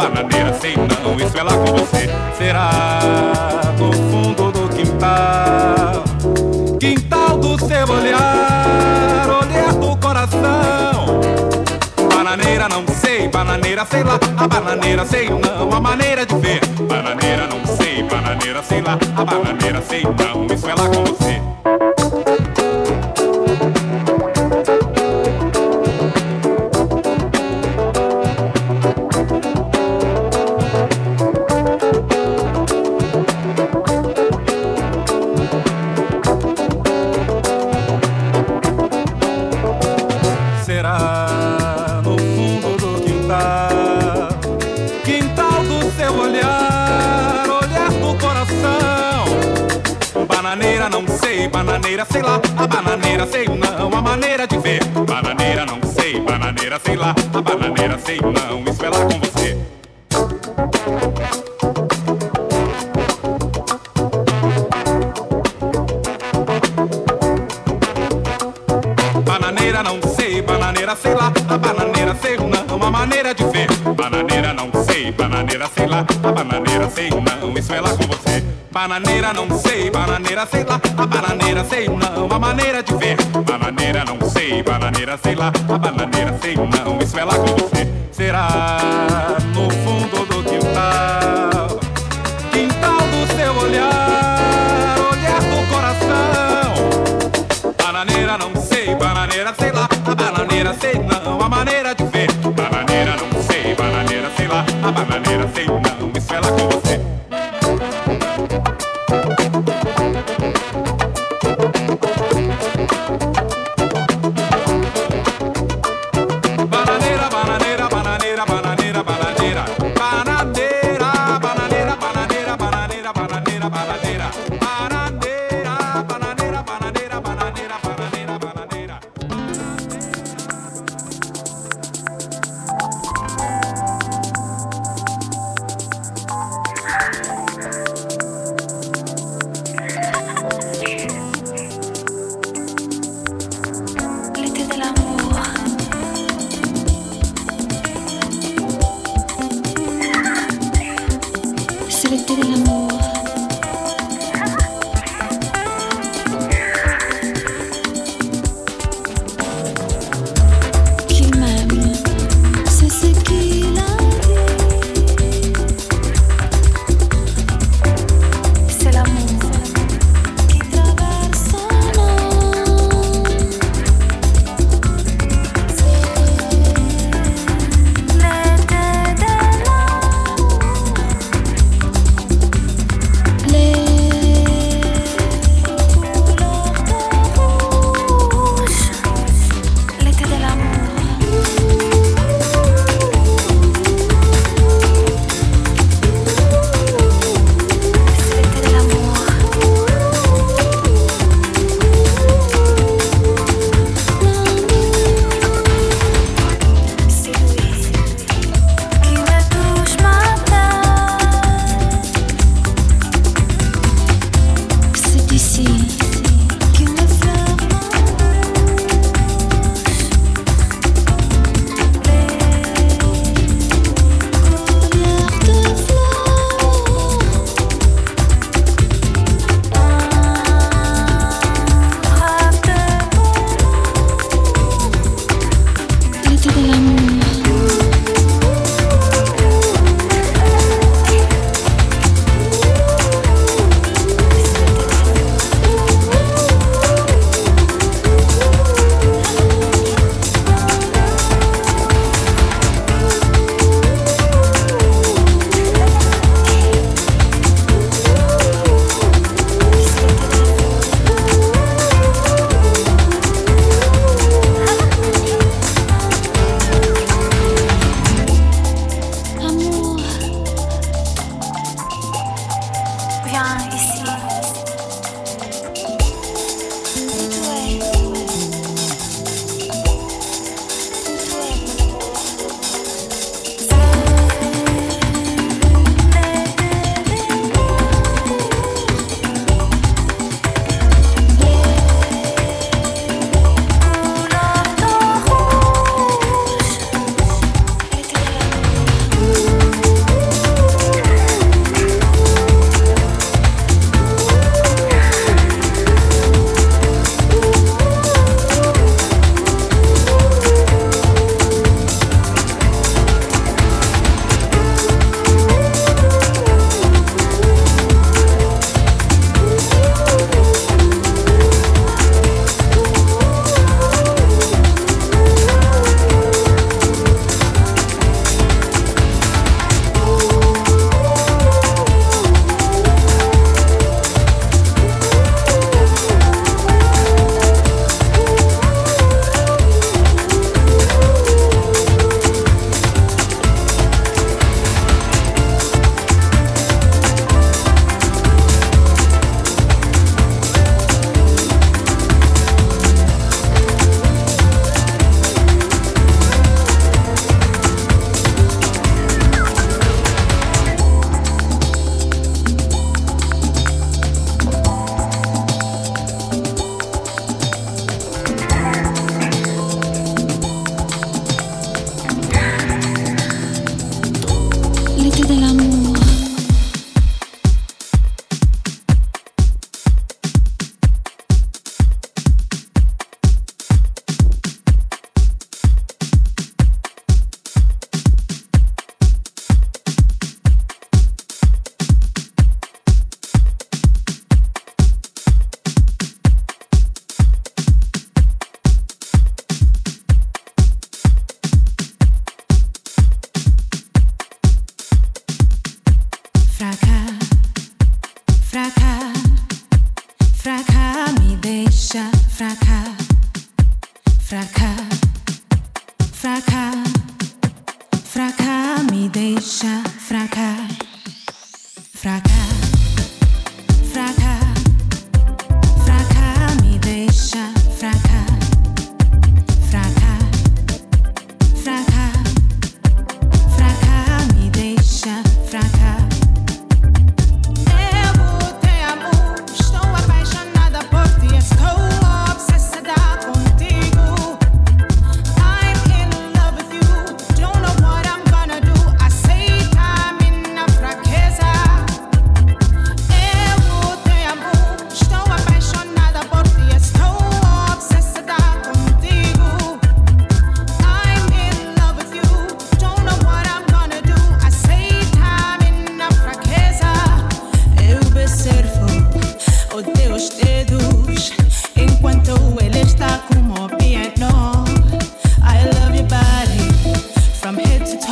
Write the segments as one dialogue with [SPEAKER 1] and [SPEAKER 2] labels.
[SPEAKER 1] Habana A bananeira sei ou não, a maneira de ver. Bananeira não sei, bananeira sei lá. A bananeira bananeira não sei, bananeira sei lá, a bananeira sei não, a maneira de ver. Bananeira não sei, bananeira sei lá, a bananeira sei não, isso é lá com você. Será no fundo do quintal, quintal do seu olhar, olhar é do coração. Bananeira não sei, bananeira sei lá, a bananeira sei não, a maneira de ver. Bananeira não sei, bananeira sei lá, a bananeira sei não.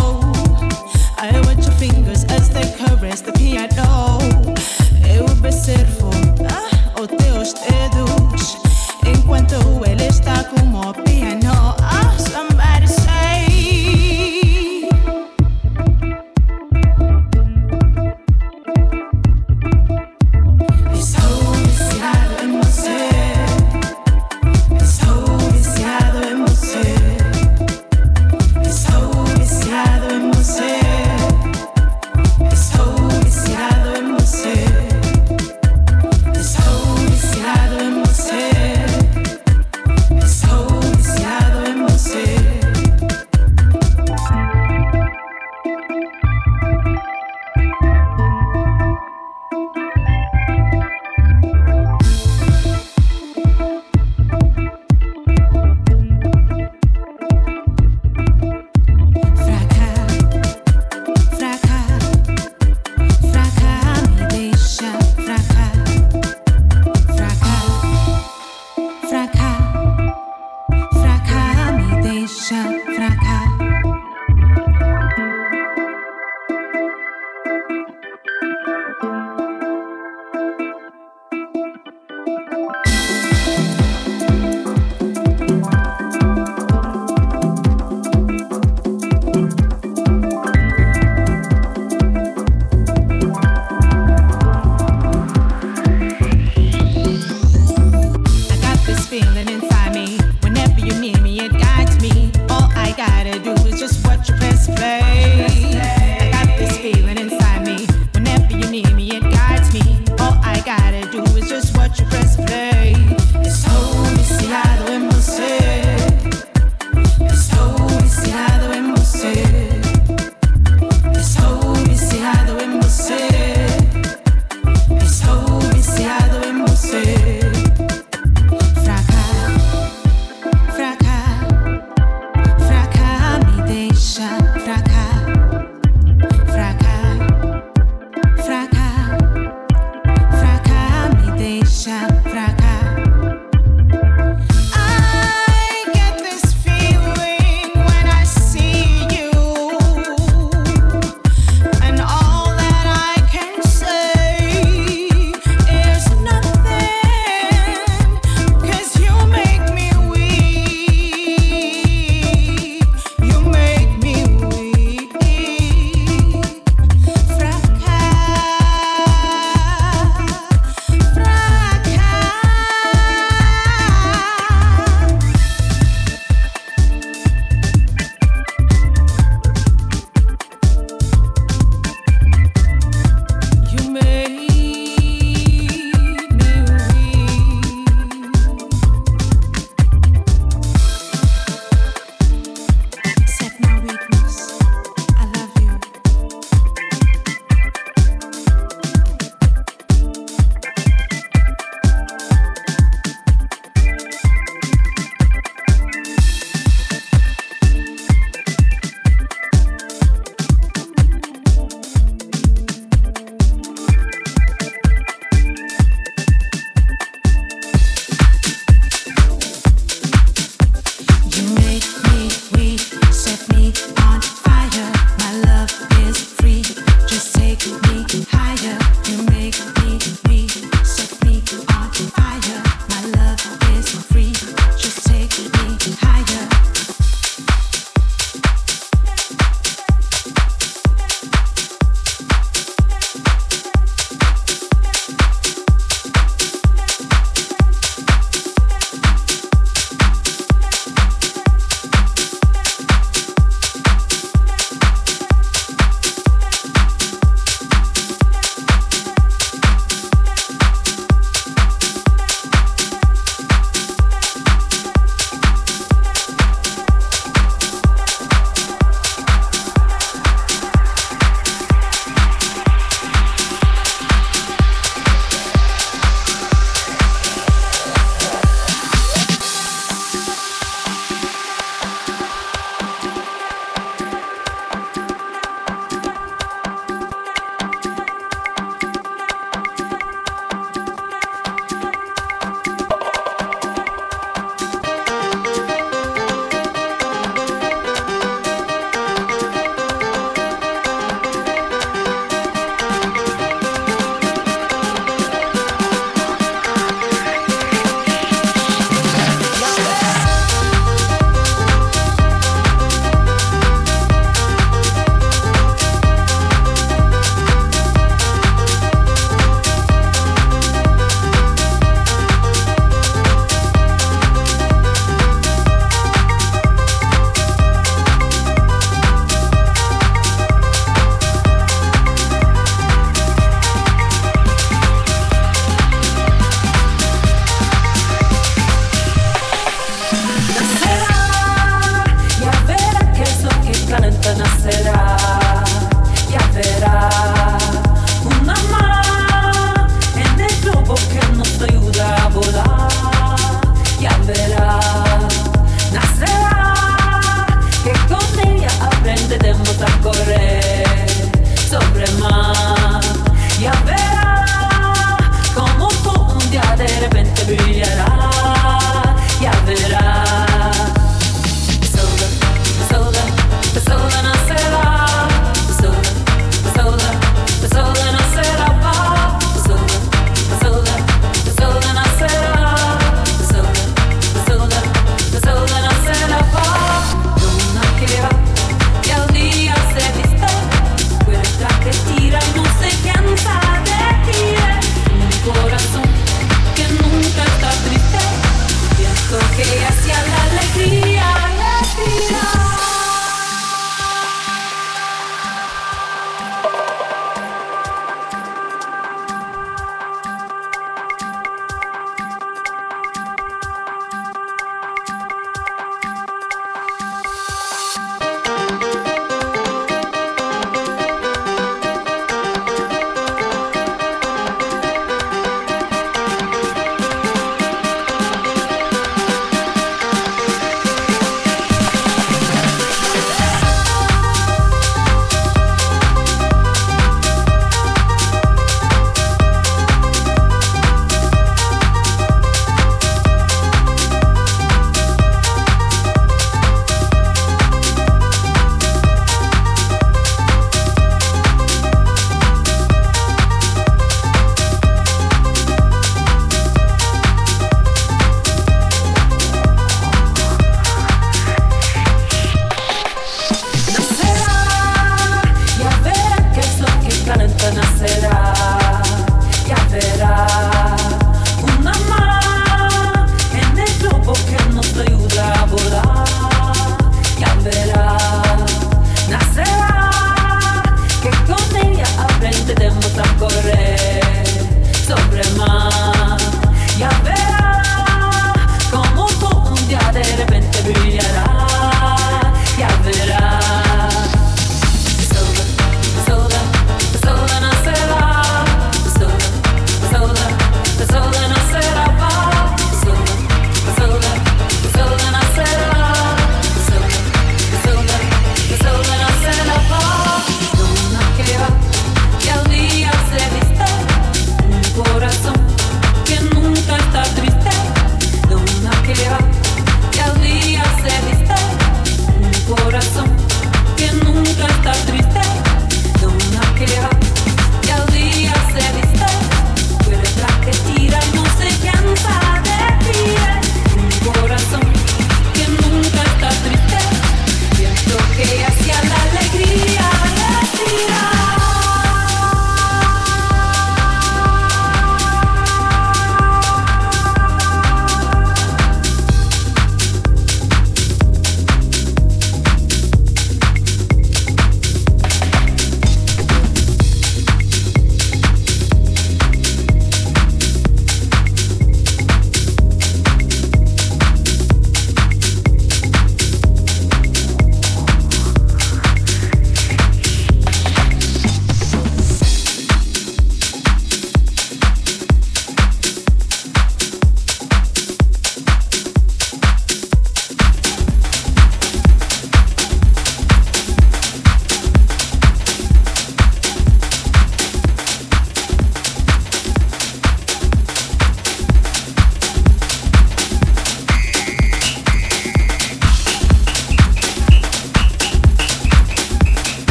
[SPEAKER 2] hope. me.